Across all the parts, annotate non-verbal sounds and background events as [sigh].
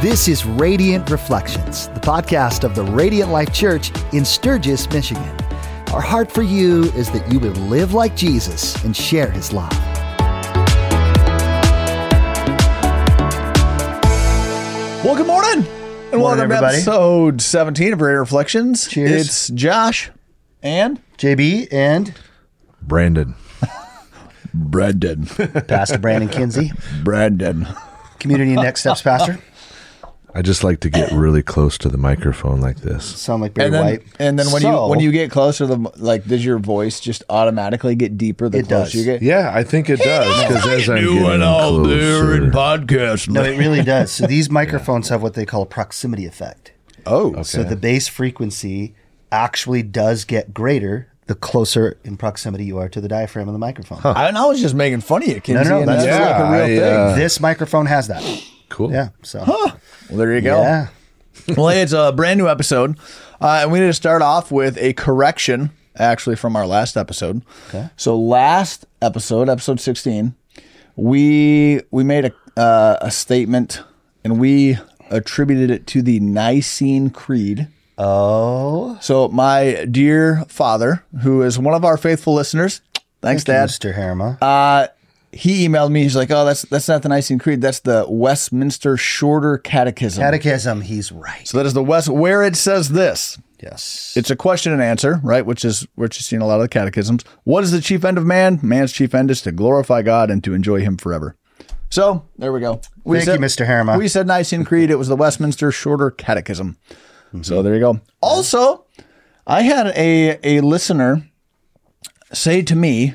This is Radiant Reflections, the podcast of the Radiant Life Church in Sturgis, Michigan. Our heart for you is that you would live like Jesus and share his love. Well, good morning. And welcome to episode 17 of Radiant Reflections. Cheers. It's Josh and JB and Brandon. [laughs] Brandon. Pastor Brandon Kinsey, Brandon. Community Next Steps Pastor. I just like to get really close to the microphone like this. Sound like Barry And then, White. and then when you when you get closer, the like, does your voice just automatically get deeper the It closer does. you get? Yeah, I think it does because as I'm getting closer, podcast. No, it really does. So these [laughs] microphones have what they call a proximity effect. oh, So the bass frequency actually does get greater the closer in proximity you are to the diaphragm of the microphone. I, I was just making fun of you, Kinsey. no, and that's- that's like a real Yeah, thing. Uh, This microphone has that. cool. Yeah. So Well, there you go. yeah. well, hey, it's a brand new episode, uh, and we need to start off with a correction, actually, from our last episode. Okay. So last episode, episode sixteen, we we made a uh, a statement, and we attributed it to the Nicene Creed. Oh, So my dear father, who is one of our faithful listeners, thanks, thank you, Dad. Mr. Harriman. Uh, he emailed me. He's like, "Oh, that's that's not the Nicene Creed. That's the Westminster Shorter Catechism." Catechism. He's right. so that is the West, where it says this. yes. It's a question and answer, right? Which is which is seen a lot of the catechisms. What is the chief end of man? Man's chief end is to glorify God and to enjoy Him forever. So there we go. We Thank you, Mr. Harriman. We said Nicene Creed. It was the Westminster Shorter Catechism. Mm-hmm. So there you go. Also, I had a a listener say to me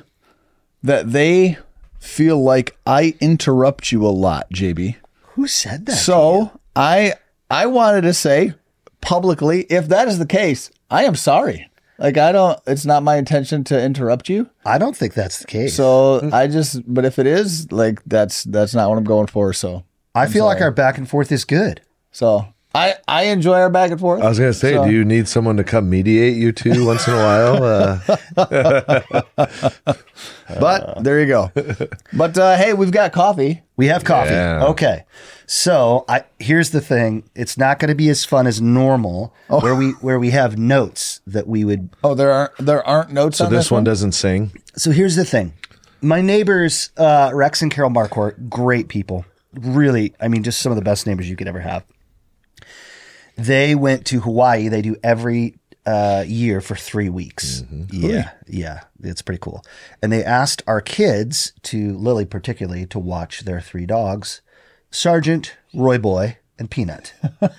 that they feel like I interrupt you a lot, JB. Who said that? So I I wanted to say publicly, if that is the case, I am sorry. Like I don't. It's not my intention to interrupt you. I don't think that's the case. So I just. But if it is, like that's that's not what I'm going for. So I feel like our back and forth is good. so I I enjoy our back and forth. I was gonna say, So- do you need someone to come mediate you two once in a while? Uh, [laughs] but there you go. But uh, hey, we've got coffee. We have coffee. Yeah. Okay. So I here's the thing. It's not going to be as fun as normal, where we where we have notes that we would. Oh, there are there aren't notes so on this this one doesn't sing. So here's the thing. My neighbors, uh, Rex and Carol Marquardt, great people. Really, I mean, just some of the best neighbors you could ever have. They went to Hawaii. They do every uh, year for three weeks. Yeah, yeah, it's pretty cool. And they asked our kids to Lily particularly to watch their three dogs, Sergeant, Roy Boy, and Peanut,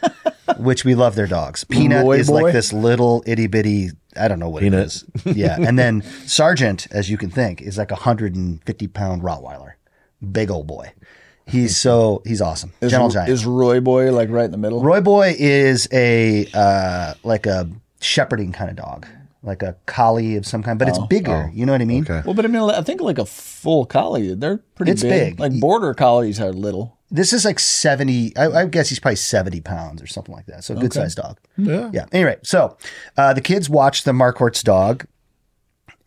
[laughs] which we love their dogs. Peanut Roy is Boy? like this little itty bitty. I don't know what Peanut. it is. Yeah, and then Sergeant, as you can think, is like a hundred and fifty pound Rottweiler, big old boy. He's so he's awesome. Is, Gentle giant. is Roy Boy like right in the middle? Roy Boy is a uh, like a shepherding kind of dog, like a collie of some kind, but it's bigger. you know what I mean? Okay. Well, but I mean, I think like a full collie, they're pretty It's big. big. Like border collies are little. This is like seventy. I, I guess he's probably seventy pounds or something like that. So a good sized dog. Yeah. Yeah. Anyway, so uh, the kids watched the Marquardt's dog,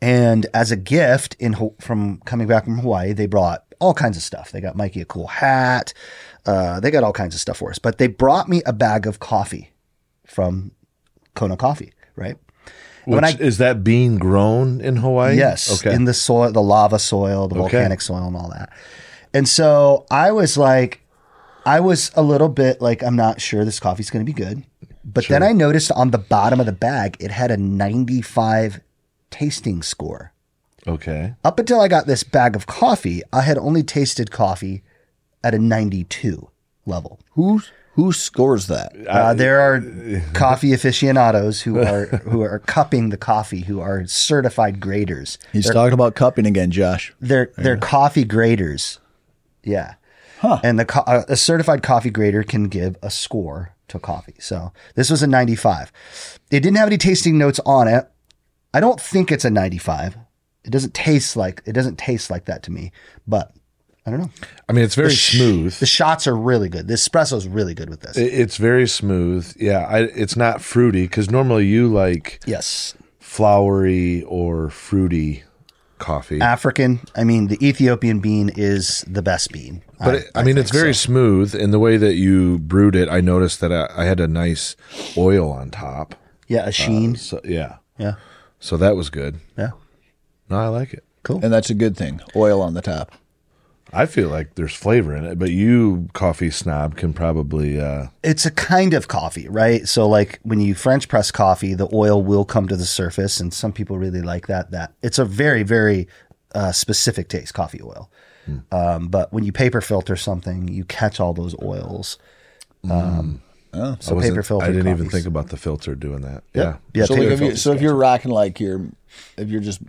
and as a gift in Ho- from coming back from Hawaii, they brought all kinds of stuff. They got Mikey a cool hat. Uh, they got all kinds of stuff for us. But they brought me a bag of coffee from Kona Coffee, right? Which, When I- is that being grown in Hawaii? Yes, Okay. in the soil, the lava soil, the Okay. volcanic soil, and all that. And so I was like, I was a little bit like, I'm not sure this coffee's going to be good. But then I noticed on the bottom of the bag, it had a 95 tasting score. Okay. Up until I got this bag of coffee, I had only tasted coffee at a 92 level. Who who scores that? Uh, there are [laughs] coffee aficionados who are who are cupping the coffee, who are certified graders. He's talking about cupping again, Josh. They're they're coffee graders. Yeah. Huh. And the uh, a certified coffee grader can give a score to coffee. So this was a 95. It didn't have any tasting notes on it. I don't think it's a 95. It doesn't taste like it doesn't taste like that to me. But I don't know. I mean, it's very sh- smooth. The shots are really good. The espresso is really good with this. It- it's very smooth. Yeah, I, it's not fruity because normally you like yes. flowery or fruity coffee. African. I mean, the Ethiopian bean is the best bean. But it, I, mean, it's very so. smooth. In the way that you brewed it, I noticed that I, I had a nice oil on top. yeah, a uh, sheen. So yeah, yeah, so that was good. yeah, No, I like it. cool. And that's a good thing. Oil on the top. I feel like there's flavor in it, but you, coffee snob, can probably. Uh, it's a kind of coffee, right? So like when you French press coffee, the oil will come to the surface, and some people really like that. That it's a very very uh, specific taste, coffee oil. Um, but when you paper filter something, you catch all those oils. Um, Oh. so I paper filter. I didn't even think about the filter doing that. Yeah. Yeah, so, like if you, filters so if catch you're rocking like your, if you're just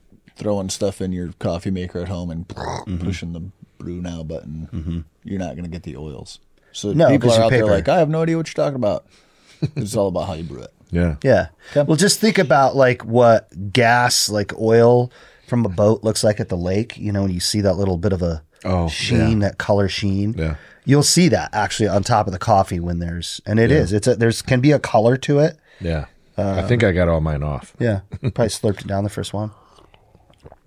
throwing stuff in your coffee maker at home and Mm-hmm. pushing the brew now button, you're not going to get the oils. So No, people 'cause are your out there like, I have no idea what you're talking about. [laughs] it's all about how you brew it. Yeah. Yeah. Well, just think about like what gas, like oil from a boat looks like at the lake. You know, when you see that little bit of a Oh, sheen, that color sheen. Yeah. You'll see that actually on top of the coffee when there's, and it is. It's a, there's can be a color to it. Yeah. I think I got all mine off. Yeah. [laughs] Probably slurped it down the first one.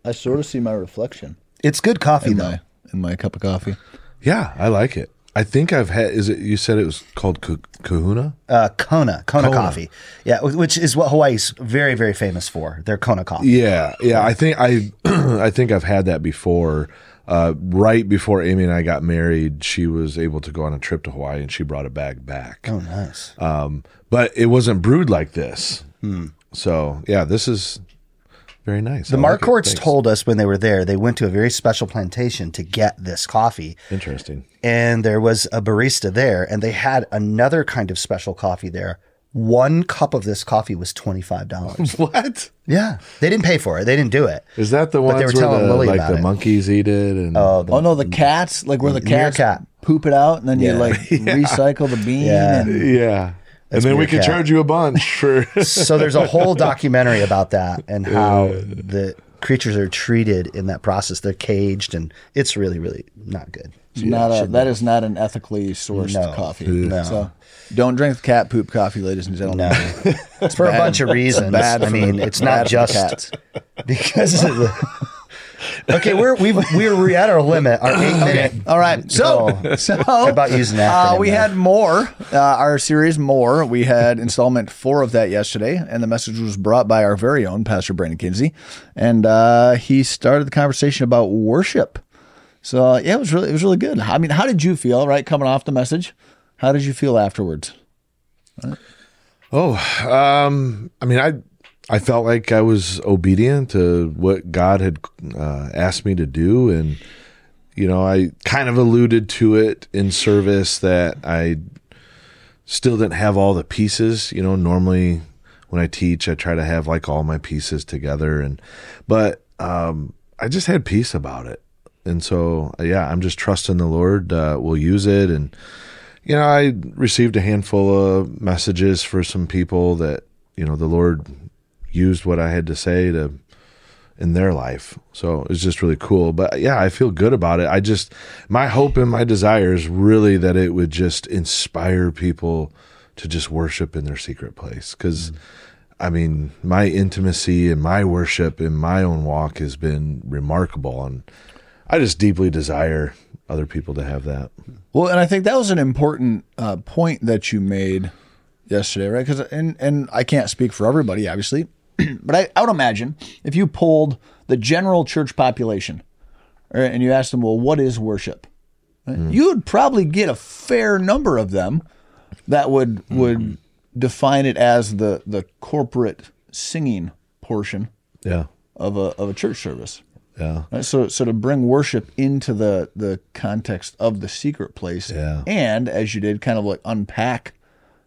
I sort of see my reflection It's good coffee in though. my in my cup of coffee. Yeah, I like it. I think I've had. Is it? You said it was called Ka- Kahuna. Uh, Kona, Kona, Kona. coffee. Yeah. Which is what Hawaii's very, very famous for. Their Kona coffee. Yeah, yeah. I think I, [clears throat] I think I've had that before. Uh, right before Amy and I got married, she was able to go on a trip to Hawaii, and she brought a bag back. Oh, nice. Um, but it wasn't brewed like this. Hmm. So yeah, this is very nice. The I like. Marquardts told us when they were there, they went to a very special plantation to get this coffee. Interesting. and there was a barista there and they had another kind of special coffee there. One cup of this coffee was $25. [laughs] What yeah. They didn't pay for it. They didn't do it. is that? The But ones they were where telling the, Lily like about the it. monkeys eat it? And Oh, the, Oh no, the cats like where the cats Meerkat. poop it out and then Yeah. you like [laughs] recycle the bean. Yeah. And, yeah. And then we can meerkat. charge you a bunch [laughs] for. so there's a whole documentary about that and how the creatures are treated in that process. They're caged and it's really, really not good. It's not a, that is not an ethically sourced No. coffee. No. So don't drink the cat poop coffee, ladies and gentlemen. No. [laughs] It's for a bunch of reasons. bad I mean, it's not just cats. because of the. [laughs] Okay, we're we've, we're at our limit. Our eight minute. All right. So, [laughs] so about using that. uh, we there. had more. Uh, our series more. We had installment four of that yesterday, and the message was brought by our very own Pastor Brandon Kinsey, and uh, he started the conversation about worship. So uh, yeah, it was really it was really good. I mean, how did you feel? Right, coming off the message, how did you feel afterwards? Oh, um, I mean, I I felt like I was obedient to what God had uh, asked me to do, and you know, I kind of alluded to it in service that I still didn't have all the pieces. You know, normally when I teach, I try to have like all my pieces together, and but um, I just had peace about it, and so yeah, I'm just trusting the Lord uh, will use it. And you know, I received a handful of messages for some people that, you know, the Lord used what I had to say to in their life. So it's just really cool. But yeah, I feel good about it. I just my hope and my desire is really that it would just inspire people to just worship in their secret place cuz I mean, my intimacy and my worship in my own walk has been remarkable and I just deeply desire other people to have that. Well, and I think that was an important uh, point that you made yesterday, right? Because and and I can't speak for everybody, obviously, [clears throat] but I, I would imagine if you pulled the general church population, right, and you asked them, well, what is worship? Right, hmm. You would probably get a fair number of them that would hmm. would define it as the the corporate singing portion Yeah. of a of a church service. Yeah. Right? So, so to bring worship into the the context of the secret place, Yeah. and as you did, kind of like unpack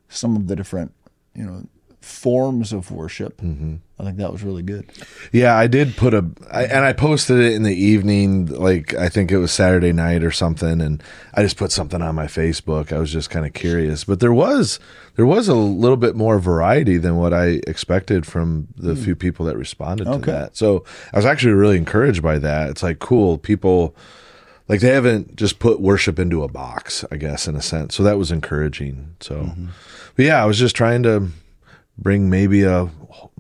some of the different, you know, forms of worship. Mm-hmm. I think that was really good. Yeah, I did put a, I, and I posted it in the evening, like I think it was Saturday night or something, and I just put something on my Facebook. I was just kind of curious, but there was there was a little bit more variety than what I expected from the few people that responded Okay. to that. So I was actually really encouraged by that. It's like cool people. Like they haven't just put worship into a box, I guess, in a sense. So that was encouraging. So, but yeah, I was just trying to bring maybe a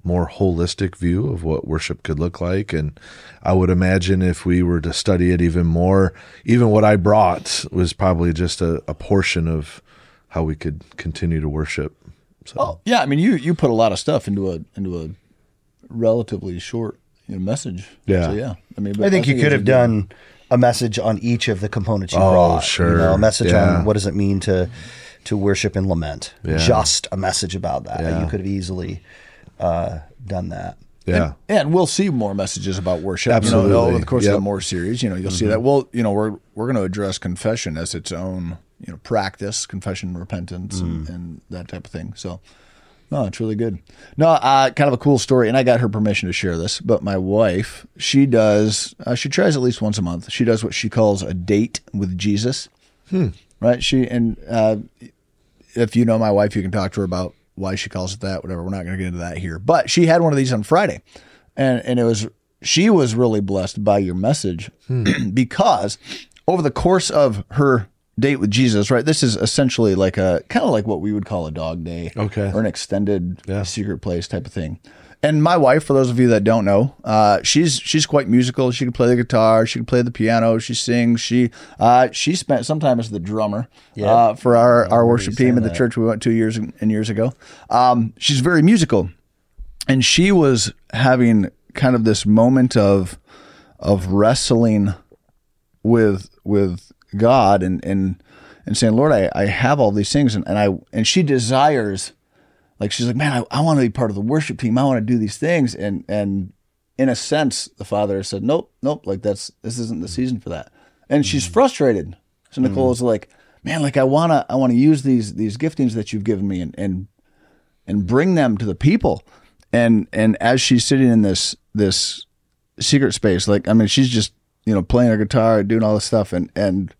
more holistic view of what worship could look like. And I would imagine if we were to study it even more, even what I brought was probably just a, a portion of how we could continue to worship. So, Oh yeah, I mean you you put a lot of stuff into a into a relatively short you know, message. Yeah. So yeah, I mean, but I think you could have good- done a message on each of the components you Oh, brought. sure. You know, a message Yeah. on what does it mean to to worship and lament. Yeah. Just a message about that. Yeah. You could have easily uh, done that. yeah. And we'll see more messages about worship. Absolutely. You know, over the course Yep. of the more series, you know, you'll see that. Well, you know, we're we're going to address confession as its own, you know, practice, confession, repentance, and, and that type of thing. So, no, it's really good. No, uh, kind of a cool story, and I got her permission to share this. But my wife, she does, uh, she tries at least once a month. She does what she calls a date with Jesus. Right? She and uh, if you know my wife, you can talk to her about why she calls it that, whatever. We're not going to get into that here. But she had one of these on Friday. And and it was she was really blessed by your message hmm. [clears throat] because over the course of her date with Jesus, right? This is essentially like a kind of like what we would call a dog day. Okay. Or an extended Yeah. secret place type of thing. And my wife, for those of you that don't know, uh, she's she's quite musical. She can play the guitar, she can play the piano, she sings. She uh, she spent some time as the drummer uh, for our, our worship team at the that. church we went to years and years ago. Um, she's very musical, and she was having kind of this moment of of wrestling with with God and and and saying, Lord, I, I have all these things and, and I and she desires like she's like, Man, I, I want to be part of the worship team. I want to do these things. And and in a sense, the father said, Nope, nope, like that's this isn't the season for that. And she's mm. frustrated. So Nicole mm. is like, Man, like I wanna I wanna use these these giftings that you've given me and and and bring them to the people. And and as she's sitting in this this secret space, like I mean, she's just you know playing her guitar, doing all this stuff, and and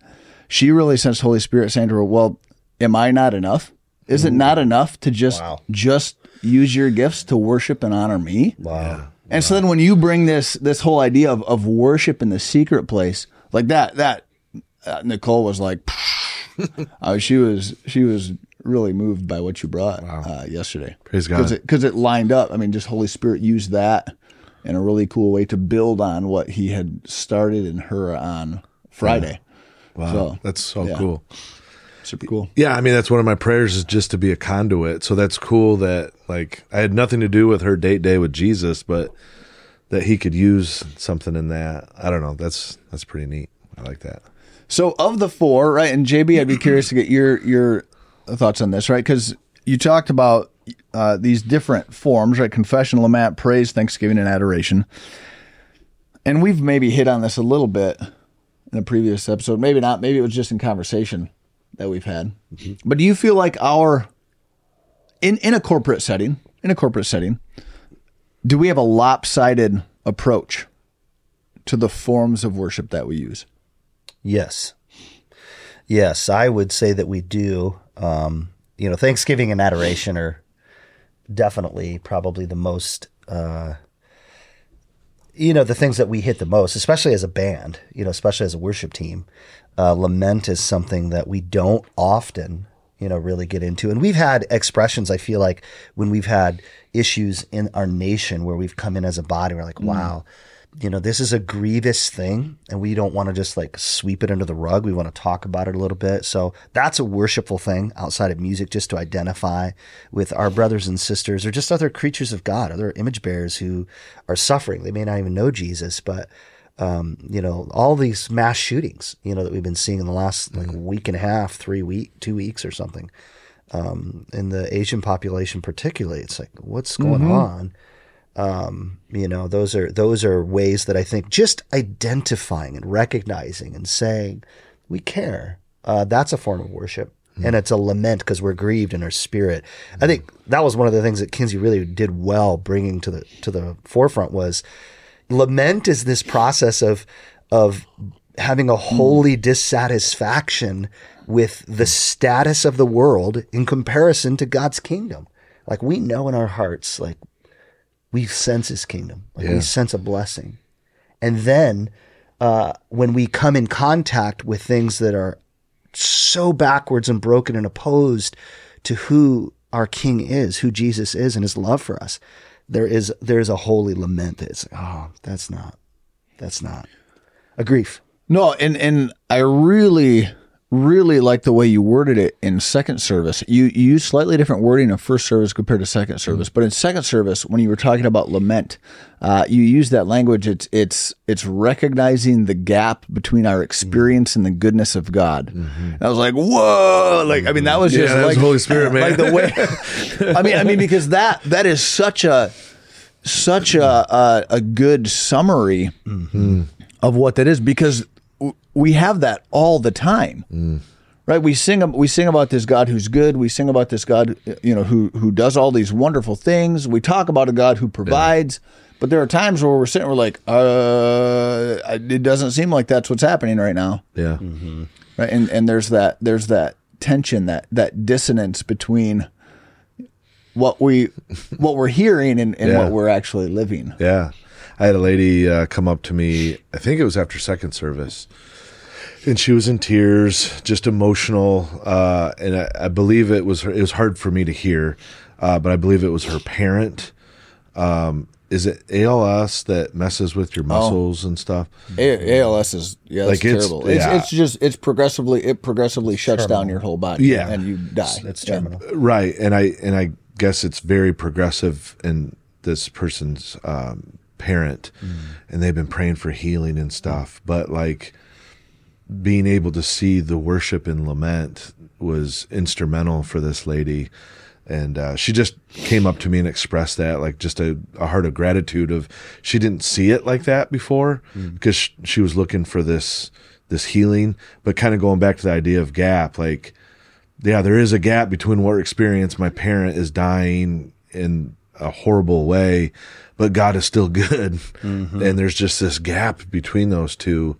she really sensed Holy Spirit saying to her, "Well, am I not enough? Is it not enough to just Wow. just use your gifts to worship and honor me?" Wow. And so then when you bring this this whole idea of, of worship in the secret place like that that uh, Nicole was like [laughs] uh, she was she was really moved by what you brought uh, yesterday. Praise God. Because it, 'cause it lined up. I mean, just Holy Spirit used that in a really cool way to build on what he had started in her on Friday. Wow. So, that's so yeah. cool. Super cool. Yeah, I mean that's one of my prayers is just to be a conduit. So that's cool that like I had nothing to do with her date day with Jesus, but that he could use something in that. I don't know. That's that's pretty neat. I like that. So of the four, right? And JB, I'd be curious to get your your thoughts on this, right? Because you talked about uh, these different forms, right? Confession, lament, praise, thanksgiving, and adoration. And we've maybe hit on this a little bit in a previous episode. Maybe not. Maybe it was just in conversation that we've had. But do you feel like our in in a corporate setting, in a corporate setting, do we have a lopsided approach to the forms of worship that we use? Yes. Yes, I would say that we do. Um, you know, Thanksgiving and adoration are definitely probably the most, uh, you know, the things that we hit the most, especially as a band, you know, especially as a worship team. Uh, lament is something that we don't often, you know, really get into. And we've had expressions, I feel like, when we've had issues in our nation where we've come in as a body, we're like, wow, you know, this is a grievous thing and we don't want to just like sweep it under the rug. We want to talk about it a little bit. So that's a worshipful thing outside of music, just to identify with our brothers and sisters or just other creatures of God, other image bearers who are suffering. They may not even know Jesus, but um, you know, all these mass shootings, you know, that we've been seeing in the last like week and a half, three week, two weeks or something. Um, in the Asian population particularly, it's like, what's going on? Um, you know, those are those are ways that I think just identifying and recognizing and saying we care. Uh, that's a form of worship, and it's a lament because we're grieved in our spirit. I think that was one of the things that Kinsey really did well, bringing to the to the forefront was lament is this process of of having a holy dissatisfaction with the status of the world in comparison to God's kingdom. Like we know in our hearts, like we sense his kingdom. Like Yeah. we sense a blessing. And then uh, when we come in contact with things that are so backwards and broken and opposed to who our king is, who Jesus is and his love for us, there is there is a holy lament that's oh that's not that's not a grief. No, and and I really really like the way you worded it in second service. You, you use slightly different wording in first service compared to second service, but in second service, when you were talking about lament, uh, you use that language. It's it's it's recognizing the gap between our experience and the goodness of God. And I was like, whoa! Like I mean, that was Yeah, just that was like Holy Spirit, man. Like the way. [laughs] I mean, I mean, because that that is such a such a a, a good summary of what that is because we have that all the time. Right, we sing we sing about this God who's good. We sing about this God, you know, who who does all these wonderful things. We talk about a God who provides, but there are times where we're sitting, we're like, uh, it doesn't seem like that's what's happening right now Yeah. right and and there's that there's that tension that that dissonance between what we [laughs] what we're hearing and, and Yeah. what we're actually living Yeah. I had a lady uh, come up to me, I think it was after second service, and she was in tears, just emotional. Uh, and I, I believe it was, her, it was hard for me to hear, uh, but I believe it was her parent. Um, is it ALS that messes with your muscles and stuff? A- ALS is yeah it's Like, it's- terrible it's, yeah. it's just it's progressively it progressively shuts down your whole body Yeah. and you die It's Yeah. terminal. Right, and I and I guess it's very progressive in this person's um, parent, and they've been praying for healing and stuff. But like being able to see the worship and lament was instrumental for this lady, and uh, she just came up to me and expressed that like just a, a heart of gratitude of she didn't see it like that before because sh- she was looking for this this healing, but kind of going back to the idea of gap like yeah, there is a gap between what experience my parent is dying in a horrible way, but God is still [laughs] good. And there's just this gap between those two.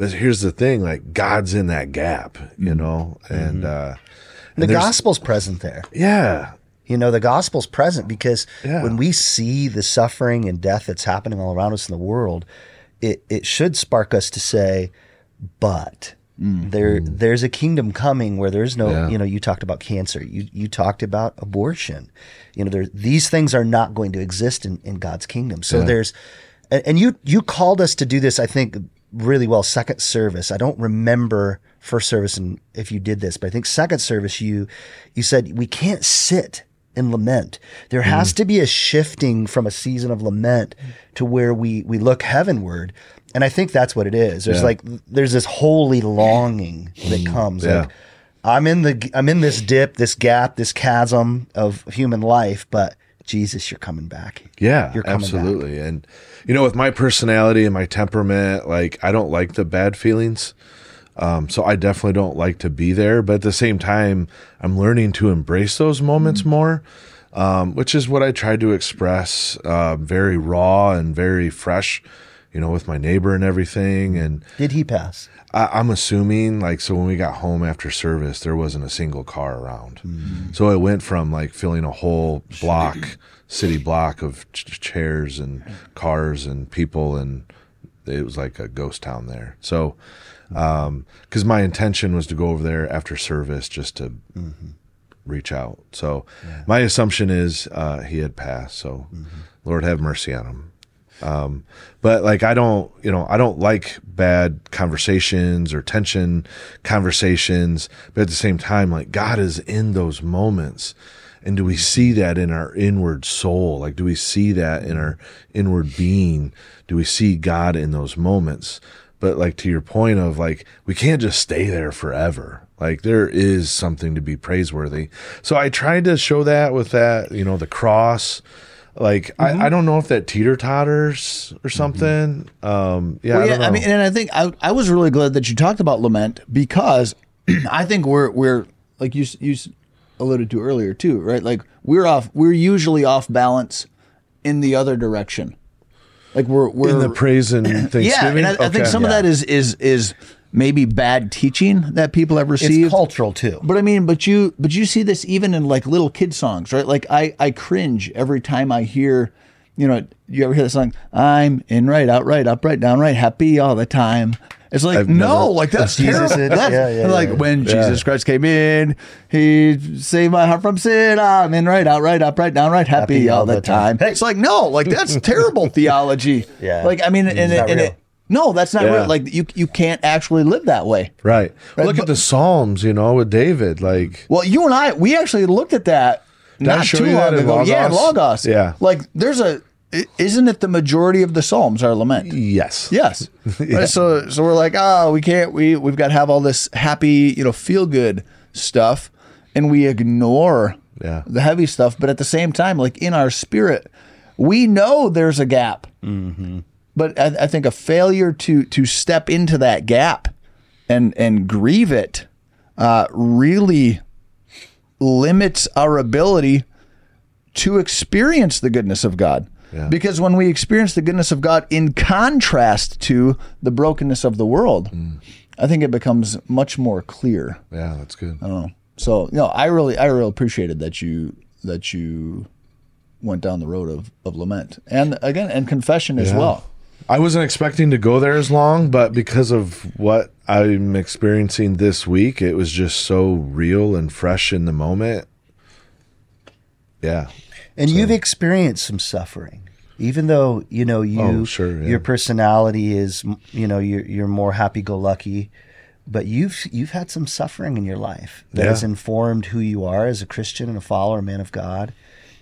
But here's the thing, like God's in that gap, you mm-hmm. know? And mm-hmm. uh The gospel's present there. yeah. You know, the gospel's present because Yeah. when we see the suffering and death that's happening all around us in the world, it, it should spark us to say, but mm-hmm. there there's a kingdom coming where there's no Yeah. you know, you talked about cancer, you you talked about abortion. You know, there these things are not going to exist in, in God's kingdom. So Yeah. there's and, and you you called us to do this, I think, really well, second service. I don't remember first service and if you did this, but I think second service you you said we can't sit and lament. There has mm. to be a shifting from a season of lament to where we we look heavenward. And I think that's what it is. There's Yeah. like there's this holy longing that mm. comes. Yeah. Like I'm in the I'm in this dip, this gap, this chasm of human life, but Jesus, you're coming back. Yeah, You're coming back. absolutely. And you know, with my personality and my temperament, like I don't like the bad feelings. Um, so I definitely don't like to be there. But at the same time, I'm learning to embrace those moments more, um, which is what I tried to express, uh, very raw and very fresh, you know, with my neighbor and everything. And Did he pass? I, I'm assuming like so when we got home after service, there wasn't a single car around. So it went from like filling a whole block, city block of ch- chairs and cars and people, and it was like a ghost town there. So, because my intention was to go over there after service just to reach out. So my assumption is uh, he had passed. So Lord have mercy on him. Um, but like I don't, you know, I don't like bad conversations or tension conversations. But at the same time, like God is in those moments. And do we see that in our inward soul? Like, do we see that in our inward being? Do we see God in those moments? But like to your point of like, we can't just stay there forever. Like there is something to be praiseworthy. So I tried to show that with that, you know, the cross. Like I, I don't know if that teeter totters or something. Um, yeah, Well, I yeah, don't know. I mean, and I think I, I was really glad that you talked about lament because [clears throat] I think we're we're like you you alluded to earlier too, right? Like we're off, we're usually off balance in the other direction. Like we're we're in the praise and Thanksgiving. [clears throat] yeah, and I, I think Okay. some of that is is is maybe bad teaching that people have received. It's cultural too. But I mean, but you but you see this even in like little kid songs, right? Like I I cringe every time I hear, you know, you ever hear the song? I'm in right, outright, upright, downright, happy all the time. It's like I've no, never- like that's [laughs] Jesus terrible. did? That's- Yeah, yeah, like yeah. when Jesus Christ came in, He saved my heart from sin. I'm in right, out right, outright, upright, downright, happy, Happy all all the time. time. It's like no, like that's [laughs] terrible theology. Yeah. like I mean, and, It's it, not and it, no, that's not Yeah. real. Like you, you can't actually live that way. Right. Right, Look but- at the Psalms, you know, with David. Like, Well, you and I, we actually looked at that I not too long ago. Yeah, in Logos? Logos. Yeah. like there's a, isn't it the majority of the Psalms are lament? yes. Yes. [laughs] Right, so so we're like, oh, we can't we we've got to have all this happy, you know, feel good stuff and we ignore Yeah. the heavy stuff, but at the same time, like in our spirit, we know there's a gap. But I, I think a failure to to step into that gap and and grieve it uh, really limits our ability to experience the goodness of God. Yeah. Because when we experience the goodness of God in contrast to the brokenness of the world, mm. I think it becomes much more clear. Yeah, that's good. I don't know. So, you know, I really I really appreciated that you that you went down the road of, of lament. And again, and confession as Yeah. well. I wasn't expecting to go there as long, but because of what I'm experiencing this week, it was just so real and fresh in the moment. Yeah. And you've experienced some suffering, even though you know you Oh, sure, yeah. your personality is you know you're you're more happy go lucky, but you've you've had some suffering in your life that Yeah. has informed who you are as a Christian and a follower, man of God.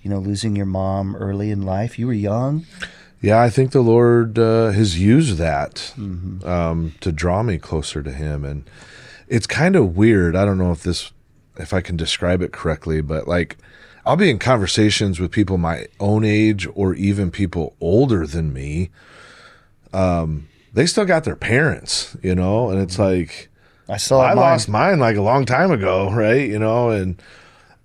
You know, losing your mom early in life. You were young. Yeah, I think the Lord uh, has used that um, to draw me closer to Him, and it's kind of weird. I don't know if this, if I can describe it correctly, but like, I'll be in conversations with people my own age or even people older than me. Um, they still got their parents, you know, and it's like I saw I mine. lost mine like a long time ago, right? You know, and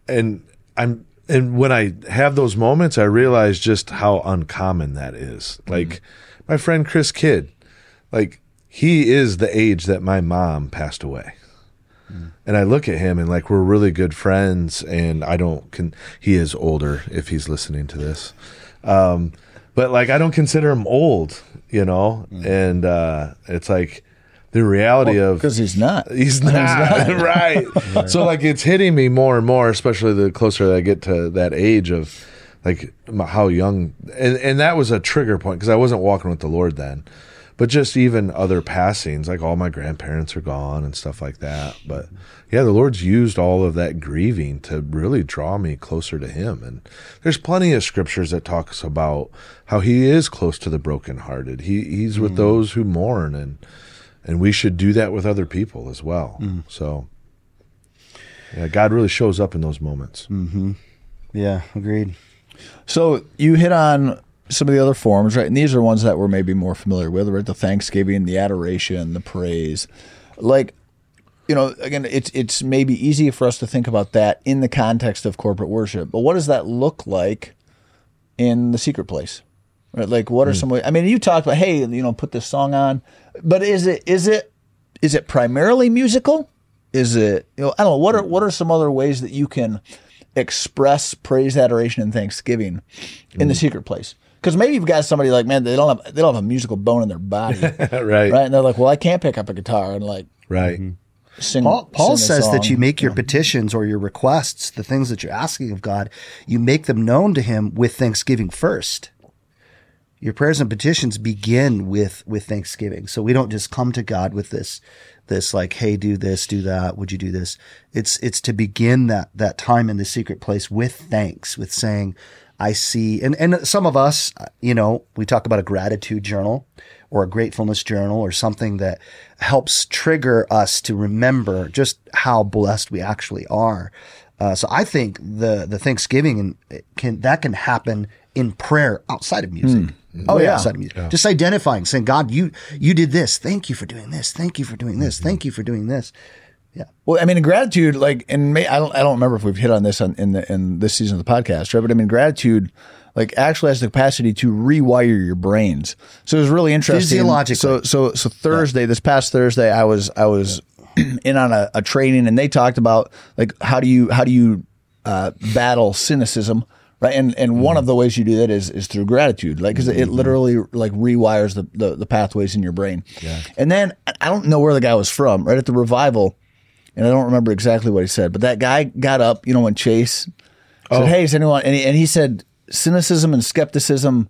and I'm and when I have those moments, I realize just how uncommon that is. Like my friend Chris Kidd, like he is the age that my mom passed away. And I look at him and like we're really good friends and I don't can he is older if he's listening to this. Um but like I don't consider him old, you know? And uh it's like the reality of Because [laughs] he's not. He's not, [laughs] right. [laughs] So like it's hitting me more and more, especially the closer that I get to that age of like how young, and and that was a trigger point because I wasn't walking with the Lord then, but just even other passings, like all my grandparents are gone and stuff like that. But yeah, the Lord's used all of that grieving to really draw me closer to Him, and there's plenty of scriptures that talks about how He is close to the brokenhearted. He He's with mm. those who mourn and and we should do that with other people as well. Mm. So, yeah, God really shows up in those moments. Mm-hmm. Yeah, agreed. So you hit on some of the other forms, right? And these are ones that we're maybe more familiar with, right? The thanksgiving, the adoration, the praise. Like, you know, again, it's it's maybe easy for us to think about that in the context of corporate worship. But what does that look like in the secret place? Right? Like what are hmm. some ways I mean, you talked about, hey, you know, put this song on. But is it is it is it primarily musical? Is it you know, I don't know, what are what are some other ways that you can express praise, adoration, and thanksgiving in the hmm. secret place? Because maybe you've got somebody like, man, they don't have they don't have a musical bone in their body, right? [laughs] right, right, And they're like, well, I can't pick up a guitar and like sing. Paul, Paul sing a says that you make your petitions or your requests, the things that you're asking of God, you make them known to Him with thanksgiving first. Your prayers and petitions begin with with thanksgiving. So we don't just come to God with this this like, hey, do this, do that, would you do this? It's it's to begin that that time in the secret place with thanks, with saying, I see and and some of us, uh, you know, we talk about a gratitude journal or a gratefulness journal or something that helps trigger us to remember just how blessed we actually are. Uh, so I think the the Thanksgiving and can that can happen in prayer outside of music. Oh, yeah. outside of music. Just identifying, saying, God, you you did this. Thank you for doing this. Thank you for doing this. Thank you for doing this. Yeah. Well, I mean, in gratitude, like, and may, I don't, I don't remember if we've hit on this on, in the in this season of the podcast, right? But I mean, gratitude, like, actually has the capacity to rewire your brains. So it was really interesting. Physiologically. So, so, so Thursday, this past Thursday, I was, I was [clears throat] in on a, a training, and they talked about like how do you how do you uh, battle cynicism, right? And and one of the ways you do that is is through gratitude, like because it literally like rewires the, the the pathways in your brain. Yeah. And then I don't know where the guy was from. Right at the revival, and I don't remember exactly what he said, but that guy got up, you know, when Chase said, oh. "Hey, is anyone?" And he, and he said, "Cynicism and skepticism,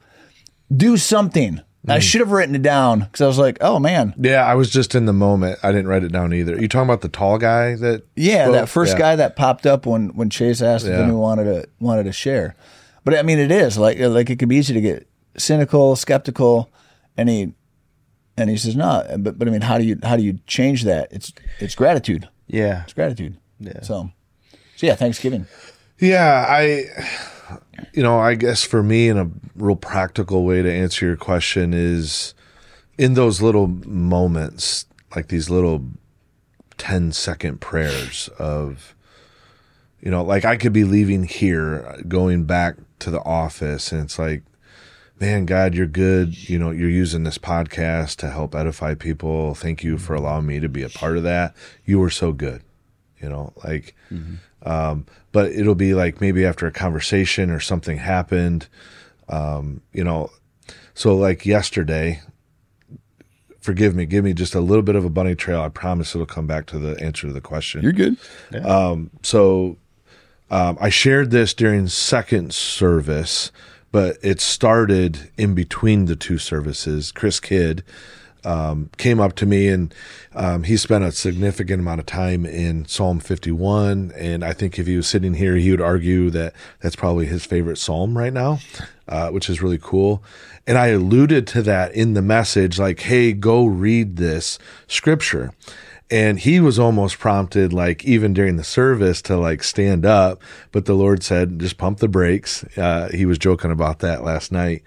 do something." I mm. should have written it down because I was like, "Oh man, Yeah, I was just in the moment. I didn't write it down either. You talking about the tall guy that? Yeah, spoke? that first Yeah. guy that popped up when when Chase asked if Yeah. anyone wanted to wanted to share. But I mean, it is like uh, like it could be easy to get cynical, skeptical, and he and he says no. But but I mean, how do you how do you change that? It's it's gratitude. Yeah. It's gratitude. Yeah. So so yeah, Thanksgiving. Yeah, I, you know, I guess for me, in a real practical way to answer your question is in those little moments, like these little 10 second prayers of, you know, like I could be leaving here, going back to the office, and it's like, man, God, you're good. You know, you're using this podcast to help edify people. Thank you for allowing me to be a part of that. You were so good. You know, like, um, but it'll be like maybe after a conversation or something happened. Um, you know, so like yesterday, forgive me, give me just a little bit of a bunny trail. I promise it'll come back to the answer to the question. You're good. So um, I shared this during second service, but it started in between the two services. Chris Kidd um, came up to me and um, he spent a significant amount of time in Psalm 51. And I think if he was sitting here, he would argue that that's probably his favorite psalm right now, uh, which is really cool. And I alluded to that in the message, like, hey, go read this scripture and he was almost prompted like even during the service to like stand up but the lord said just pump the brakes uh, he was joking about that last night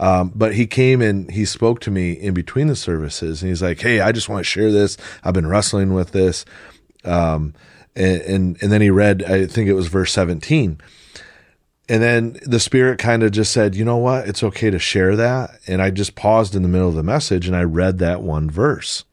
um, but he came and he spoke to me in between the services and he's like hey i just want to share this i've been wrestling with this um, and, and and then he read i think it was verse 17 and then the spirit kind of just said, you know what? It's okay to share that. And I just paused in the middle of the message and I read that one verse.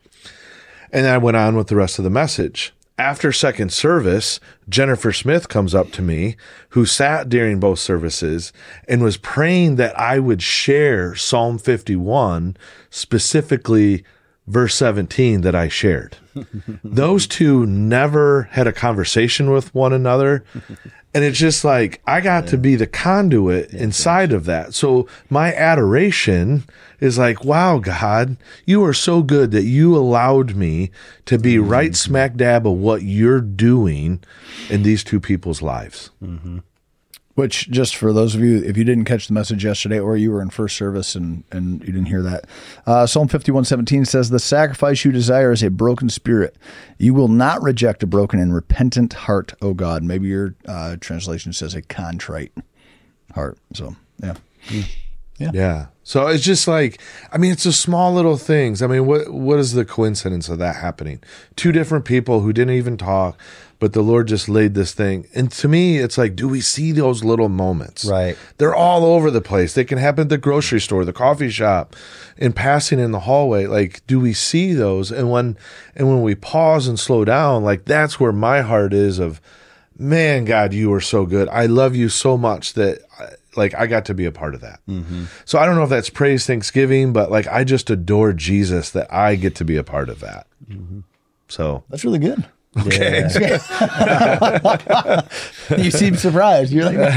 And I went on with the rest of the message. After second service, Jennifer Smith comes up to me, who sat during both services and was praying that I would share Psalm 51, specifically verse 17 that I shared. [laughs] Those two never had a conversation with one another. And it's just like I got to be the conduit inside of that. So my adoration is like, wow, God, you are so good that you allowed me to be mm-hmm. right smack dab of what you're doing in these two people's lives. Mm-hmm. Which, just for those of you, if you didn't catch the message yesterday or you were in first service and, and you didn't hear that, uh, Psalm 51:17 says, The sacrifice you desire is a broken spirit. You will not reject a broken and repentant heart, O God. Maybe your uh, translation says a contrite heart. So, yeah. Yeah. Yeah. So it's just like I mean, it's the small little things. I mean, what what is the coincidence of that happening? Two different people who didn't even talk, but the Lord just laid this thing. And to me, it's like, do we see those little moments? Right. They're all over the place. They can happen at the grocery store, the coffee shop, in passing in the hallway. Like, do we see those? And when and when we pause and slow down, like that's where my heart is of man, God, you are so good. I love you so much that I- like I got to be a part of that. Mm-hmm. So I don't know if that's praise Thanksgiving, but like I just adore Jesus that I get to be a part of that. Mm-hmm. So That's really good. Okay, [laughs] you seem surprised. You're like, [laughs]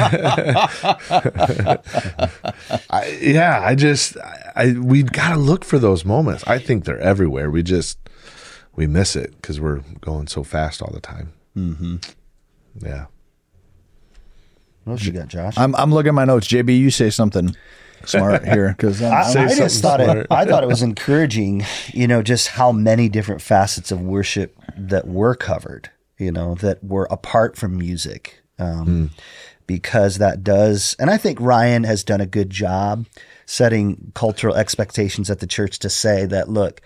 I, yeah, I just I, I we got to look for those moments. I think they're everywhere. We just we miss it because we're going so fast all the time. Mm-hmm. Yeah. What else you got, Josh? I'm, I'm looking at my notes. JB, you say something smart here because I, I just thought it. I thought it was encouraging. You know, just how many different facets of worship that were covered. You know, that were apart from music, um, because that does. And I think Ryan has done a good job setting cultural expectations at the church to say that look,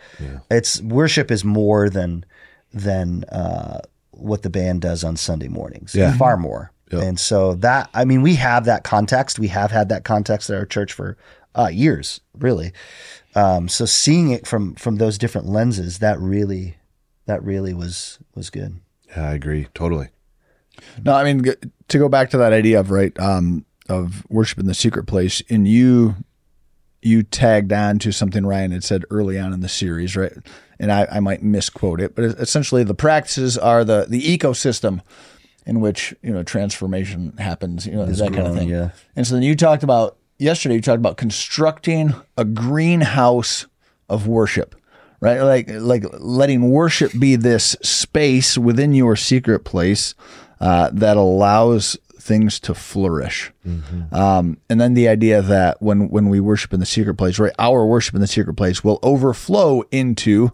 it's worship is more than than uh, what the band does on Sunday mornings. Yeah. far more. And so that, I mean, we have that context. We have had that context at our church for uh, years, really. Um, so seeing it from from those different lenses, that really, that really was was good. Yeah, I agree totally. No, I mean to go back to that idea of right um, of worship in the secret place, and you you tagged on to something Ryan had said early on in the series, right? And I, I might misquote it, but essentially the practices are the the ecosystem in which you know transformation happens, you know that kind of thing. yeah. And so then you talked about yesterday. You talked about constructing a greenhouse of worship, right? Like like letting worship be this space within your secret place uh, that allows things to flourish. Um, and then the idea that when when we worship in the secret place, right, our worship in the secret place will overflow into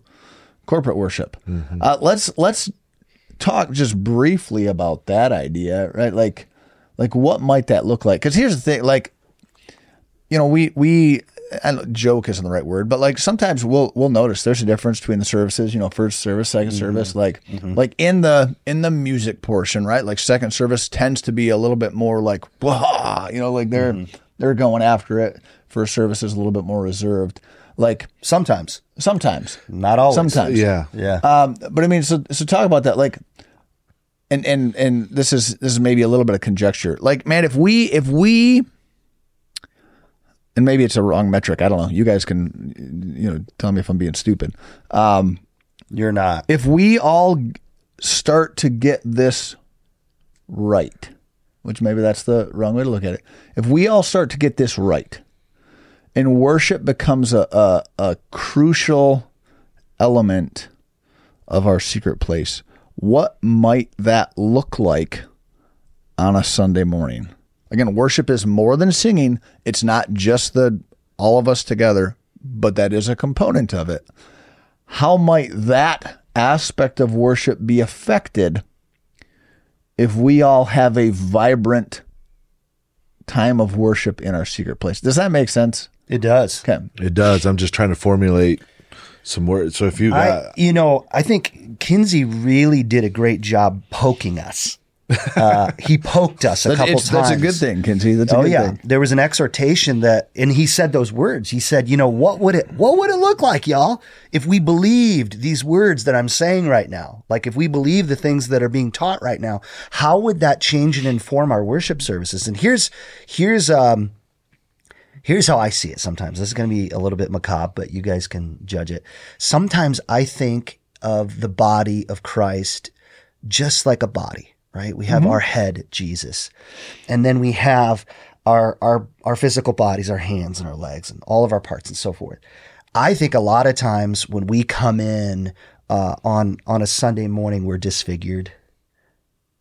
corporate worship. Uh, let's let's talk just briefly about that idea, right? Like like what might that look like? Because here's the thing, like you know, we we I don't, joke isn't the right word, but like sometimes we'll we'll notice there's a difference between the services. You know, first service, 2nd mm-hmm. service. Like mm-hmm. like in the in the music portion, right? Like second service tends to be a little bit more like you know, like they're mm-hmm. they're going after it. First service is a little bit more reserved. Like Sometimes, sometimes, not always. sometimes, Yeah. Yeah. um, but I mean, so so talk about that, like, and and and this is this is maybe a little bit of conjecture. Like, man, if we if we, and maybe it's a wrong metric. I don't know. You guys can, you know, tell me if I'm being stupid. Um, You're not. if we all start to get this right, which maybe that's the wrong way to look at it. If we all start to get this right, and worship becomes a, a, a crucial element of our secret place, what might that look like on a Sunday morning? Again, worship is more than singing. It's not just the all of us together, but that is a component of it how might that aspect of worship be affected if we all have a vibrant time of worship in our secret place? Does that make sense? It does. Okay. It does. I'm just trying to formulate some words. So if you got, I, you know, I think Kinsey really did a great job poking us. Uh, [laughs] he poked us a couple It's- times. That's a good thing, Kinsey. That's a Oh good yeah, thing. there was an exhortation that, and he said those words. He said, "You know what would it what would it look like, y'all, if we believed these words that I'm saying right now? Like if we believe the things that are being taught right now, how would that change and inform our worship services?" And here's here's um here's how I see it. Sometimes this is going to be a little bit macabre, but you guys can judge it. Sometimes I think of the body of Christ just like a body, right? We have mm-hmm. our head, Jesus, and then we have our our our physical bodies, our hands and our legs, and all of our parts and so forth. I think a lot of times when we come in uh, on on a Sunday morning, we're disfigured.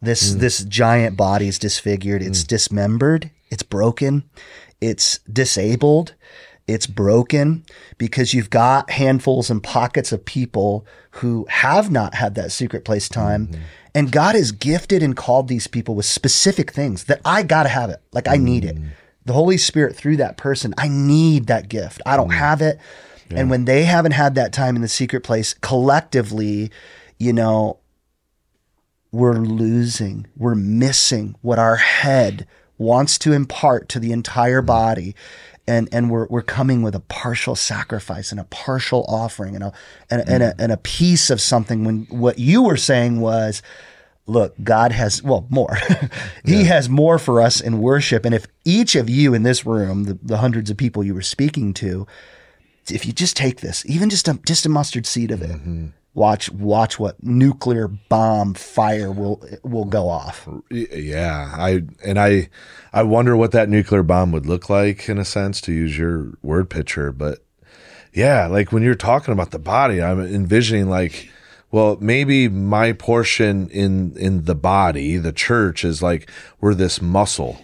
This mm. this giant body is disfigured. It's mm. dismembered. It's broken. It's disabled. It's broken because you've got handfuls and pockets of people who have not had that secret place time. Mm-hmm. And God has gifted and called these people with specific things that I got to have it. Like I need it. Mm. The Holy Spirit through that person, I need that gift. I don't mm. have it. And when they haven't had that time in the secret place collectively, you know, we're losing, we're missing what our head wants to impart to the entire body. And, and we're, we're coming with a partial sacrifice and a partial offering and a, and, a, and, a, and a piece of something when what you were saying was, look, God has, well, more. [laughs] he has more for us in worship. And if each of you in this room, the, the hundreds of people you were speaking to, if you just take this, even just a just a mustard seed of it, mm-hmm. Watch watch what nuclear bomb fire will will go off. Yeah, I and I, I wonder what that nuclear bomb would look like in a sense to use your word picture, but yeah, like when you're talking about the body, I'm envisioning like, well, maybe my portion in in the body, the church, is like we're this muscle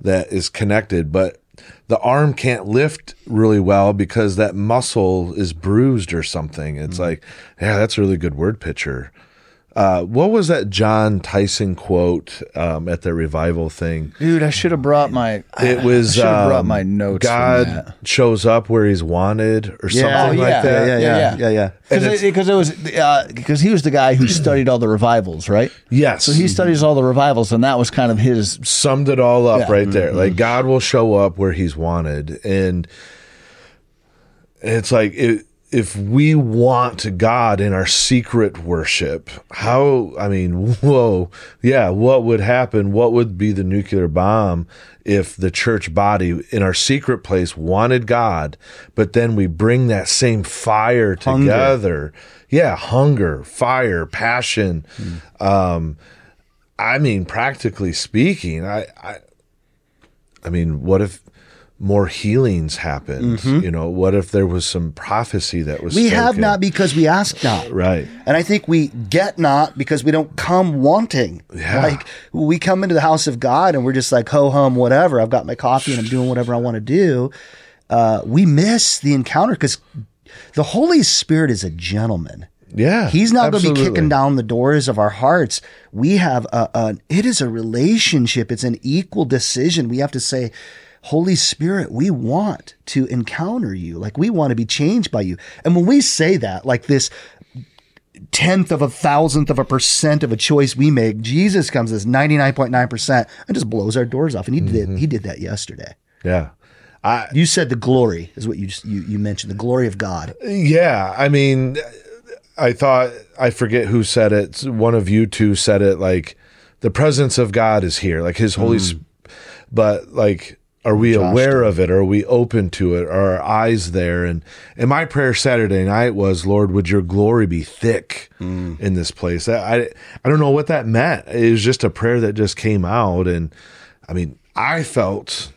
that is connected, but the arm can't lift really well because that muscle is bruised or something. It's mm-hmm. like, yeah, that's a really good word picture. Uh, what was that John Tyson quote um, at the revival thing? Dude, I should have brought my. It was I have brought um, my notes. God shows up where he's wanted or something Oh, like that. yeah, yeah, yeah, yeah, yeah. And Because it, was because he was the guy who studied all the revivals, right? Yes. So he studies all the revivals, and that was kind of his. summed it all up Yeah. right there. Like God will show up where He's wanted, and it's like it. If we want God in our secret worship, how, I mean, [laughs] whoa, yeah, what would happen? What would be the nuclear bomb if the church body in our secret place wanted God, but then we bring that same fire Hunger. together? Yeah, hunger, fire, passion. Um, I mean, practically speaking, I, I, I mean, what if more healings happened? You know, what if there was some prophecy that was Mm-hmm. We have not because we ask not. Right. And I think we get not because we don't come wanting. Yeah. Like we come into the house of God and we're just like, ho hum, whatever. I've got my coffee and I'm doing whatever I want to do. Uh, we miss the encounter because the Holy Spirit is a gentleman. Yeah, He's not going to be kicking down the doors of our hearts. We have a, a, it is a relationship. It's an equal decision. We have to say, Holy Spirit, we want to encounter you. Like we want to be changed by you. And when we say that, like this tenth of a thousandth of a percent of a choice we make, Jesus comes as 99.9% and just blows our doors off. And he did, he mm-hmm. did that yesterday. Yeah. I, You said the glory is what you just, you, you mentioned, the glory of God. yeah. I mean, I thought, I forget who said it. One of you two said it like, the presence of God is here, like his Holy, Sp- but like, are we aware of it? Are we open to it? Are our eyes there? And and my prayer Saturday night was, Lord, would your glory be thick in this place? I I I don't know what that meant. It was just a prayer that just came out, and I mean, I felt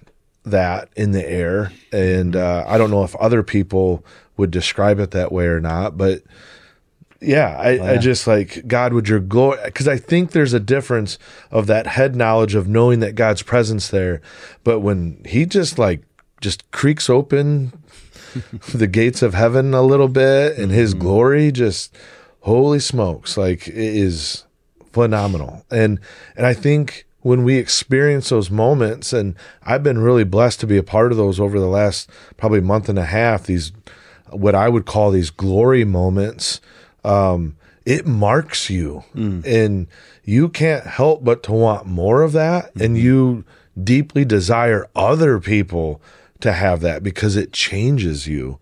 that in the air, and uh, I don't know if other people would describe it that way or not, but yeah, I, I just like God, would your glory? Because I think there's a difference of that head knowledge of knowing that God's presence there, but when He just like just creaks open [laughs] the gates of heaven a little bit, and His mm-hmm. glory just holy smokes, like it is phenomenal, and and I think when we experience those moments, and I've been really blessed to be a part of those over the last probably month and a half. These what I would call these glory moments um, it marks you. And you can't help but to want more of that. And you deeply desire other people to have that because it changes you.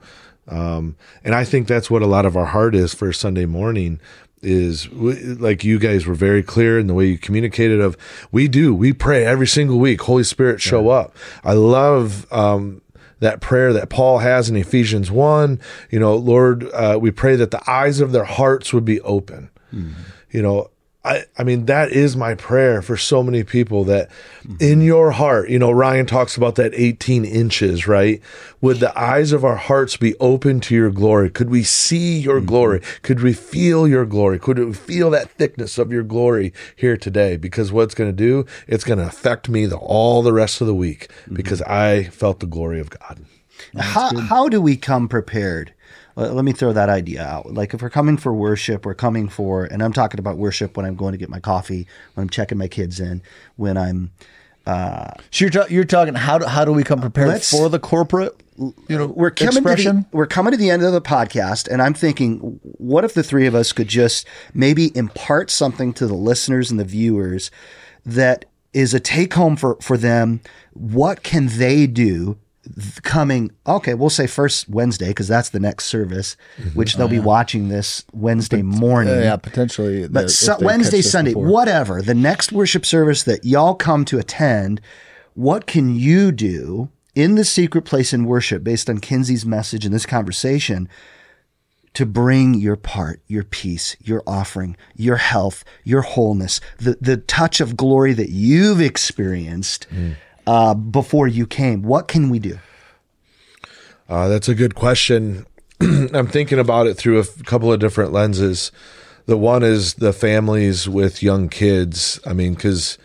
Um, and i think that's what a lot of our heart is for sunday morning is like you guys were very clear in the way you communicated of we do we pray every single week holy spirit show up. I love um, that prayer that Paul has in Ephesians 1. You know, Lord, uh, we pray that the eyes of their hearts would be open. You know, I, I mean, that is my prayer for so many people that mm-hmm. in your heart, you know, Ryan talks about that 18 inches, right? Would the eyes of our hearts be open to your glory? Could we see your mm-hmm. glory? Could we feel your glory? Could we feel that thickness of your glory here today? Because what it's going to do, it's going to affect me the, all the rest of the week mm-hmm. because I felt the glory of God. how, how do we come prepared? Let, let me throw that idea out. Like if we're coming for worship, we're coming for, and I'm talking about worship when I'm going to get my coffee, when I'm checking my kids in, when I'm, Uh, So you're, ta- you're talking how do, how do we come prepared for the corporate you know we're coming expression? to the, we're coming to the end of the podcast, and I'm thinking, what if the three of us could just maybe impart something to the listeners and the viewers that is a take home for for them? What can they do? Coming, okay, we'll say first Wednesday because that's the next service, which they'll be watching this Wednesday morning. Uh, yeah, potentially. But if Su- Wednesday, Sunday, before. whatever, the next worship service that y'all come to attend, what can you do in the secret place in worship based on Kinsey's message in this conversation to bring your part, your peace, your offering, your health, your wholeness, the, the touch of glory that you've experienced uh, before you came? What can we do? Uh, that's a good question. [clears throat] I'm thinking about it through a f- couple of different lenses. The one is the families with young kids. I mean, because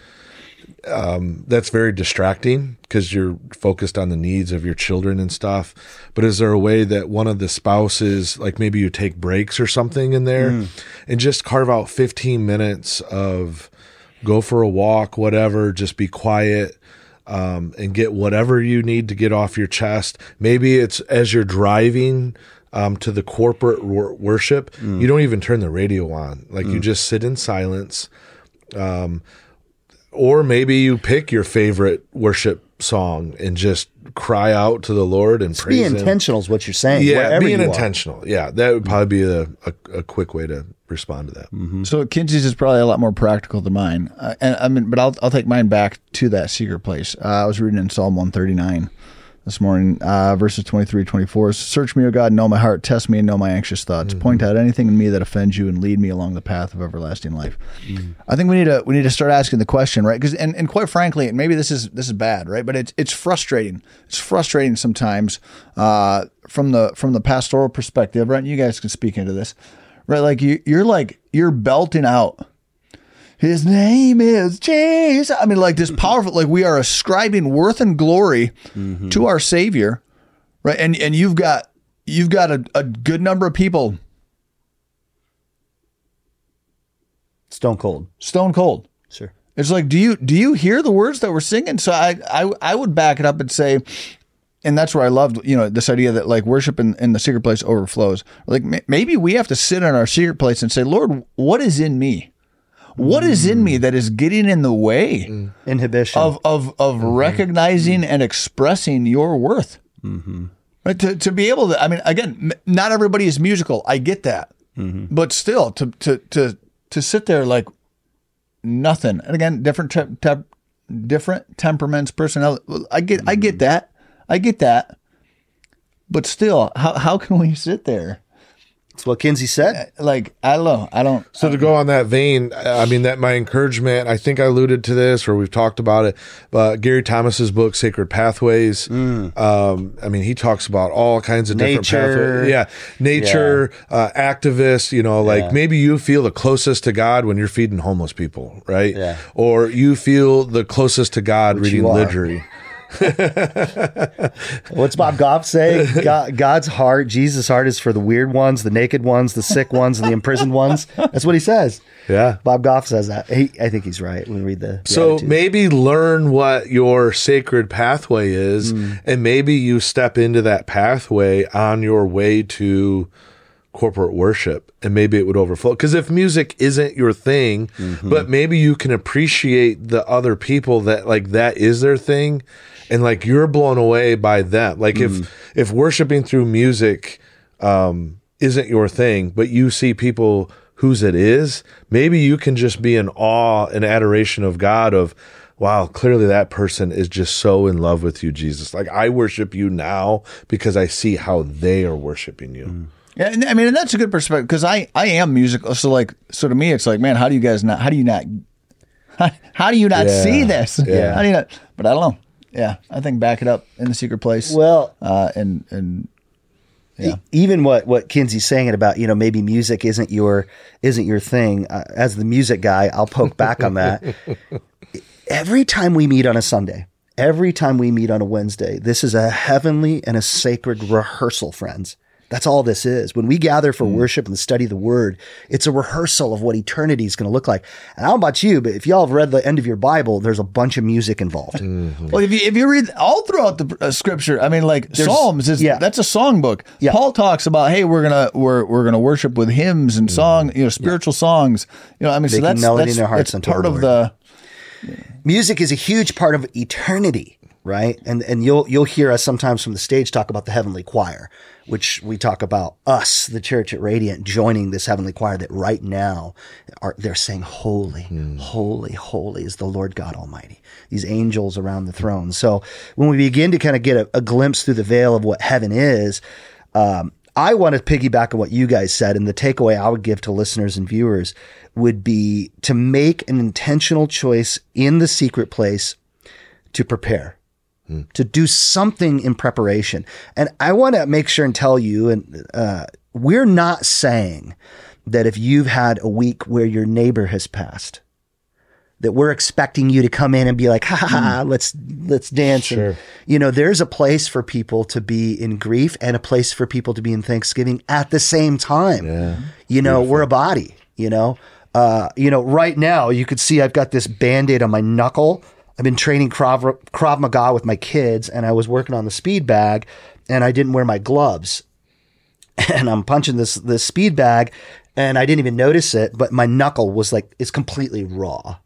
um, that's very distracting because you're focused on the needs of your children and stuff. But is there a way that one of the spouses, like maybe you take breaks or something in there and just carve out 15 minutes of go for a walk, whatever, just be quiet um, and get whatever you need to get off your chest. Maybe it's as you're driving um, to the corporate wor- worship, you don't even turn the radio on. Like you just sit in silence. Um, or maybe you pick your favorite worship song and just cry out to the Lord and Be praise Him. intentional is what you're saying. Yeah, being intentional. Yeah, that would probably be a, a, a quick way to respond to that. Mm-hmm. So Kinsey's is probably a lot more practical than mine, uh, and I mean, but I'll I'll take mine back to that secret place. Uh, I was reading in Psalm one thirty nine this morning, uh, verses 23, 24. Search me, O God, know my heart, test me, and know my anxious thoughts. Point out anything in me that offends you, and lead me along the path of everlasting life. I think we need to we need to start asking the question, right? Because and, and quite frankly, and maybe this is this is bad, right? But it's it's frustrating. It's frustrating sometimes uh, from the from the pastoral perspective, right? You guys can speak into this, right? Like you you're like you're belting out. His name is Jesus. I mean, like this powerful, like we are ascribing worth and glory mm-hmm. to our Savior, right? And and you've got you've got a, a good number of people Stone cold. stone cold. Sure. It's like, do you do you hear the words that we're singing? So I I, I would back it up and say, and that's where I loved you know this idea that like worship in, in the secret place overflows. Like ma- maybe we have to sit in our secret place and say, Lord, what is in me? What is in me mm. that is getting in the way mm. Inhibition. of of of mm-hmm. recognizing mm. and expressing your worth? Mm-hmm. Right to to be able to. I mean, again, m- not everybody is musical. I get that, mm-hmm. but still, to to to to sit there like nothing. And again, different te- te- different temperaments, personality. I get I get that. I get that. But still, how how can we sit there? That's what Kinsey said. Like I don't know. I don't. So to go on that vein, I mean that my encouragement. I think I alluded to this, or we've talked about it. But Gary Thomas's book, Sacred Pathways. Um, I mean, he talks about all kinds of different Nature. pathways. Yeah, nature, Uh, activists. You know, like Yeah. maybe you feel the closest to God when you're feeding homeless people, right? Yeah. Or you feel the closest to God reading liturgy. [laughs] What's Bob Goff say? God, God's heart, Jesus' heart is for the weird ones, the naked ones, the sick ones, and the imprisoned ones. That's what he says. Yeah. Bob Goff says that. He, I think he's right when we read the. So Beatitudes. maybe learn what your sacred pathway is, hmm. and maybe you step into that pathway on your way to corporate worship, and maybe it would overflow. Because if music isn't your thing, mm-hmm. but maybe you can appreciate the other people that like that is their thing, and like you're blown away by that. Like if if worshiping through music um, isn't your thing, but you see people whose it is, maybe you can just be in awe and adoration of God of, wow, clearly that person is just so in love with you, Jesus. Like I worship you now because I see how they are worshiping you. Yeah, and, I mean, and that's a good perspective because I I am musical. So like, so to me, it's like, man, how do you guys not? How do you not? [laughs] How, do you not Yeah, see this? yeah. How do you not? But I don't know. Yeah, I think back it up in the secret place. Well, uh, and and yeah. even what what Kinsey's saying about you know maybe music isn't your isn't your thing. Uh, as the music guy, I'll poke back on that. [laughs] Every time we meet on a Sunday, every time we meet on a Wednesday, this is a heavenly and a sacred rehearsal, friends. That's all this is. When we gather for hmm. worship and study the word, it's a rehearsal of what eternity is going to look like. And I don't know about you, but if y'all have read the end of your Bible, there's a bunch of music involved. [laughs] Mm-hmm. Well, if you if you read all throughout the uh, scripture, I mean, like Psalms is yeah. that's a song book. Yeah. Paul talks about, hey, we're gonna we're we're gonna worship with hymns and mm-hmm. song, you know, spiritual songs. You know, I mean, so Making that's melody that's in their hearts it's part the of the music is a huge part of eternity, right? And and you'll you'll hear us sometimes from the stage talk about the heavenly choir, which we talk about us, the church at Radiant, joining this heavenly choir that right now are they're saying holy, holy, holy is the Lord God Almighty. These angels around the throne. So when we begin to kind of get a, a glimpse through the veil of what heaven is, um, I want to piggyback on what you guys said, and the takeaway I would give to listeners and viewers would be to make an intentional choice in the secret place to prepare, to do something in preparation. And I want to make sure and tell you, and uh, we're not saying that if you've had a week where your neighbor has passed, that we're expecting you to come in and be like, ha ha ha, let's let's dance. And, you know, there's a place for people to be in grief and a place for people to be in thanksgiving at the same time. Yeah. You know, we're a body, you know. Uh, you know, right now you could see I've got this band-aid on my knuckle. I've been training Krav, Krav Maga with my kids and I was working on the speed bag and I didn't wear my gloves [laughs] and I'm punching this this speed bag and I didn't even notice it, but my knuckle was like it's completely raw.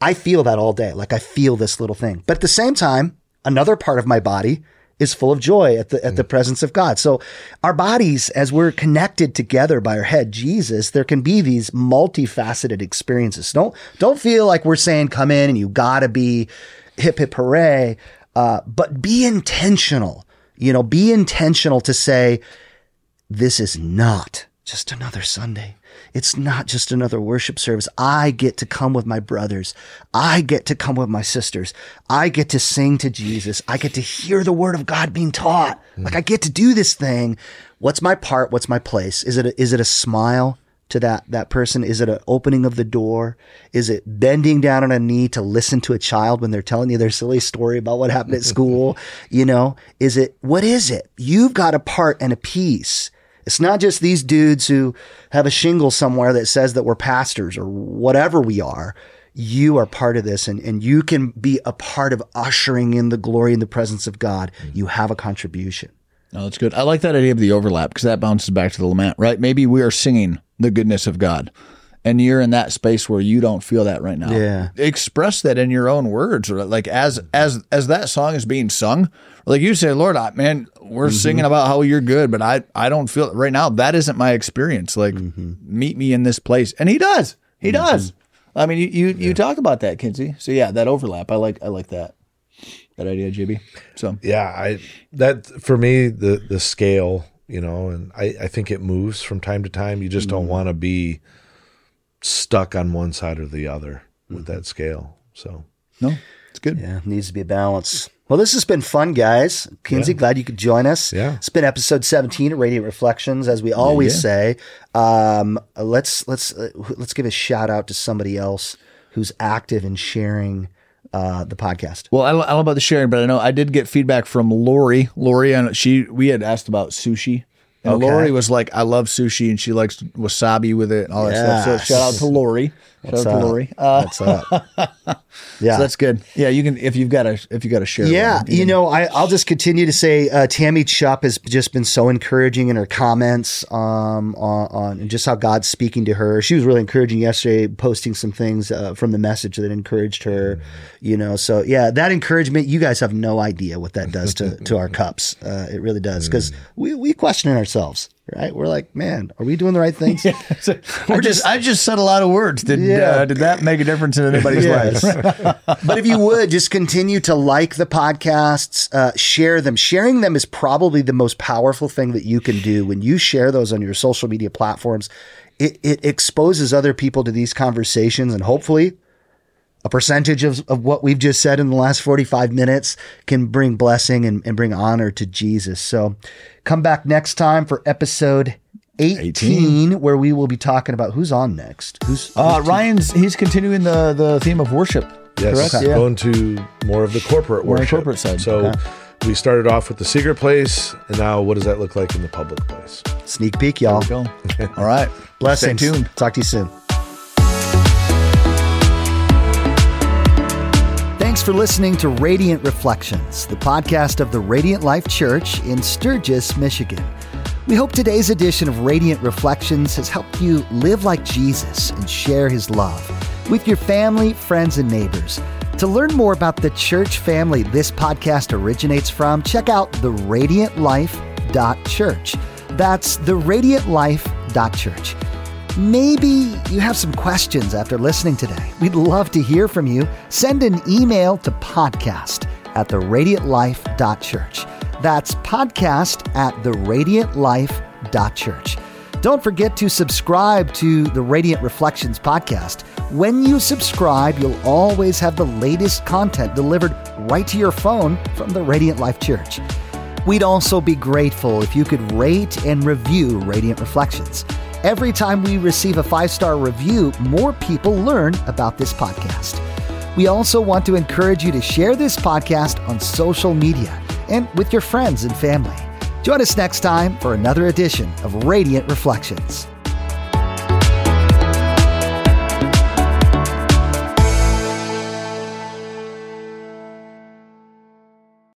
I feel that all day. Like I feel this little thing. But at the same time, another part of my body is full of joy at the at the presence of God. So our bodies, as we're connected together by our head, Jesus, there can be these multifaceted experiences. Don't don't feel like we're saying come in and you gotta be hip hip hooray, uh, but be intentional. You know, be intentional to say, this is not just another Sunday. It's not just another worship service. I get to come with my brothers. I get to come with my sisters. I get to sing to Jesus. I get to hear the word of God being taught. Mm. Like I get to do this thing. What's my part? What's my place? Is it a, is it a smile to that that person? Is it an opening of the door? Is it bending down on a knee to listen to a child when they're telling you their silly story about what happened at [laughs] school? you know, is it what is it? You've got a part and a piece. It's not just these dudes who have a shingle somewhere that says that we're pastors or whatever we are. You are part of this and, and you can be a part of ushering in the glory and the presence of God. Mm-hmm. You have a contribution. No, that's good. I like that idea of the overlap because that bounces back to the lament, right? Maybe we are singing the goodness of God. And you're in that space where you don't feel that right now. Yeah. Express that in your own words, or like as as as that song is being sung, like you say, Lord, I, man, we're mm-hmm. singing about how you're good, but I I don't feel right now. That isn't my experience. Like, mm-hmm. meet me in this place, and He does. He mm-hmm. does. I mean, you you, you talk about that, Kinsey. So yeah, that overlap. I like I like that that idea, JB. So yeah i that for me the the scale you know and i i think it moves from time to time you just don't want to be stuck on one side or the other with that scale so no, it's good. Yeah, needs to be a balance. Well, this has been fun, guys. Kinsey, glad you could join us. Yeah. It's been episode 17 of Radiant Reflections, as we always say. Um, let's let's uh, let's give a shout out to somebody else who's active in sharing uh, the podcast. Well, I don't, I don't know about the sharing, but I know I did get feedback from Lori. Lori, and she we had asked about sushi. And Okay. Lori was like, "I love sushi," and she likes wasabi with it and all that stuff. So shout out to Lori. Shout What's out to? Lori. Uh, What's up? [laughs] yeah. so that's good. Yeah, you can if you've got a if you got a share. Yeah, one, you know, I, I'll just continue to say uh, Tammy Chupp has just been so encouraging in her comments um, on, on just how God's speaking to her. She was really encouraging yesterday, posting some things uh, from the message that encouraged her. You know, so yeah, that encouragement. You guys have no idea what that does to to our cups. Uh, it really does because we we question ourselves, right? We're like, man, are we doing the right things? [laughs] I just I just said a lot of words. Did Yeah. uh, did that make a difference in anybody's Yes. life? [laughs] but if you would just continue to like the podcasts, uh, share them. Sharing them is probably the most powerful thing that you can do. When you share those on your social media platforms, it, it exposes other people to these conversations and hopefully a percentage of, of what we've just said in the last 45 minutes can bring blessing and, and bring honor to Jesus. So come back next time for episode 18, where we will be talking about who's on next. Who's, Uh, Ryan's he's continuing the the theme of worship. yes correct? Yeah. going to more of the corporate More worship corporate side. so Okay. we started off with the secret place and now what does that look like in the public place sneak peek, y'all. [laughs] All right. Blessings. Stay tuned. Talk to you soon. Thanks for listening to Radiant Reflections, the podcast of the Radiant Life Church in Sturgis, Michigan. We hope today's edition of Radiant Reflections has helped you live like Jesus and share his love with your family, friends, and neighbors. To learn more about the church family this podcast originates from, check out theradiantlife.church. That's theradiantlife.church. Maybe you have some questions after listening today. We'd love to hear from you. Send an email to podcast at theradiantlife.church. That's podcast at theradiantlife.church. Don't forget to subscribe to the Radiant Reflections podcast. When you subscribe, you'll always have the latest content delivered right to your phone from the Radiant Life Church. We'd also be grateful if you could rate and review Radiant Reflections. Every time we receive a five star review, more people learn about this podcast. We also want to encourage you to share this podcast on social media and with your friends and family. Join us next time for another edition of Radiant Reflections.